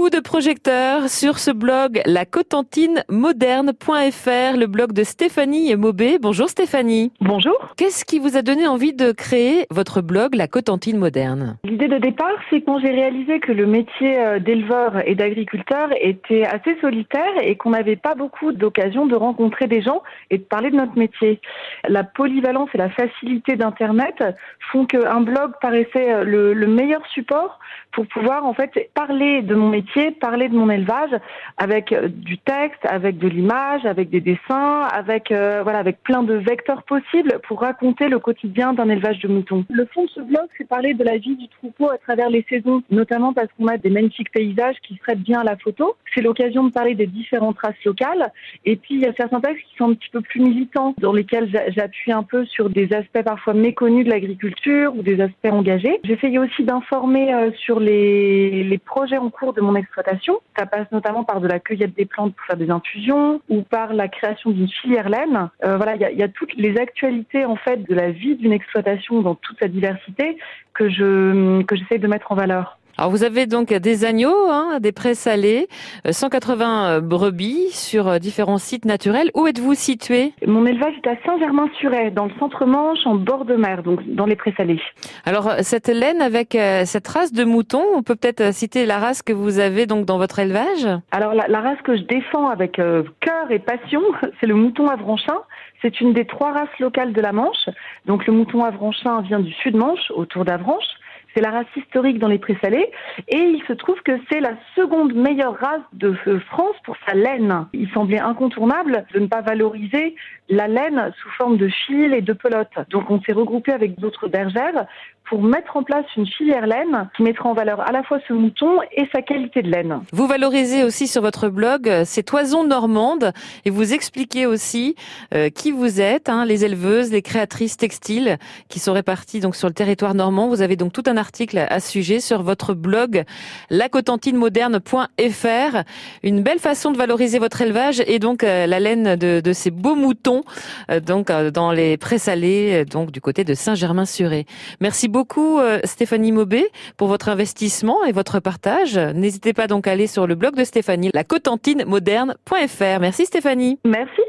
Coup de projecteur sur ce blog lacotantinemoderne.fr, le blog de Stéphanie Maubé. Bonjour Stéphanie. Bonjour. Qu'est-ce qui vous a donné envie de créer votre blog La Cotentine Moderne? L'idée de départ, c'est quand j'ai réalisé que le métier euh, d'éleveur et d'agriculteur était assez solitaire et qu'on n'avait pas beaucoup d'occasion de rencontrer des gens et de parler de notre métier. La polyvalence et la facilité d'Internet font qu'un blog paraissait euh, le, le meilleur support pour pouvoir en fait parler de mon métier, parler de mon élevage avec euh, du texte, avec de l'image, avec des dessins, avec euh, voilà, avec plein de vecteurs possibles pour raconter le quotidien d'un élevage de moutons. Le fond de ce blog, c'est parler de la vie du troupeau à travers les saisons, notamment parce qu'on a des magnifiques paysages qui se traitent bien à la photo. C'est l'occasion de parler des différentes races locales. Et puis il y a certains textes qui sont un petit peu plus militants, dans lesquels j'appuie un peu sur des aspects parfois méconnus de l'agriculture ou des aspects engagés. J'essaye aussi d'informer euh, sur les, les projets en cours de mon exploitation. Ça passe notamment par de la cueillette des plantes pour faire des infusions ou par la création d'une filière laine. Euh, voilà, il y a, toutes les actualités en fait de la vie d'une exploitation dans toute sa diversité que je que j'essaie de mettre en valeur. Alors vous avez donc des agneaux, hein, des prés salés, 180 euh, brebis sur euh, différents sites naturels. Où êtes-vous situé? Mon élevage est à Saint-Germain-sur-Aie, dans le centre-Manche, en bord de mer, donc dans les prés salés. Alors cette laine avec euh, cette race de mouton, on peut peut-être citer la race que vous avez donc dans votre élevage? Alors la, la race que je défends avec euh, cœur et passion, c'est le mouton avranchin. C'est une des trois races locales de la Manche. Donc le mouton avranchin vient du sud-Manche, autour d'Avranches. C'est la race historique dans les présalés. Et il se trouve que c'est la seconde meilleure race de France pour sa laine. Il semblait incontournable de ne pas valoriser la laine sous forme de fil et de pelote. Donc on s'est regroupé avec d'autres bergères pour mettre en place une filière laine qui mettra en valeur à la fois ce mouton et sa qualité de laine. Vous valorisez aussi sur votre blog ces toisons normandes et vous expliquez aussi euh, qui vous êtes, hein, les éleveuses, les créatrices textiles qui sont réparties donc sur le territoire normand. Vous avez donc tout un article à sujet sur votre blog lacotantinemoderne.fr. Une belle façon de valoriser votre élevage et donc euh, la laine de, ces beaux moutons euh, donc dans les présalés donc du côté de Saint-Germain-sur-Aie. Merci beaucoup Stéphanie Maubé pour votre investissement et votre partage. N'hésitez pas donc à aller sur le blog de Stéphanie, lacotantinemoderne.fr. Merci Stéphanie. Merci.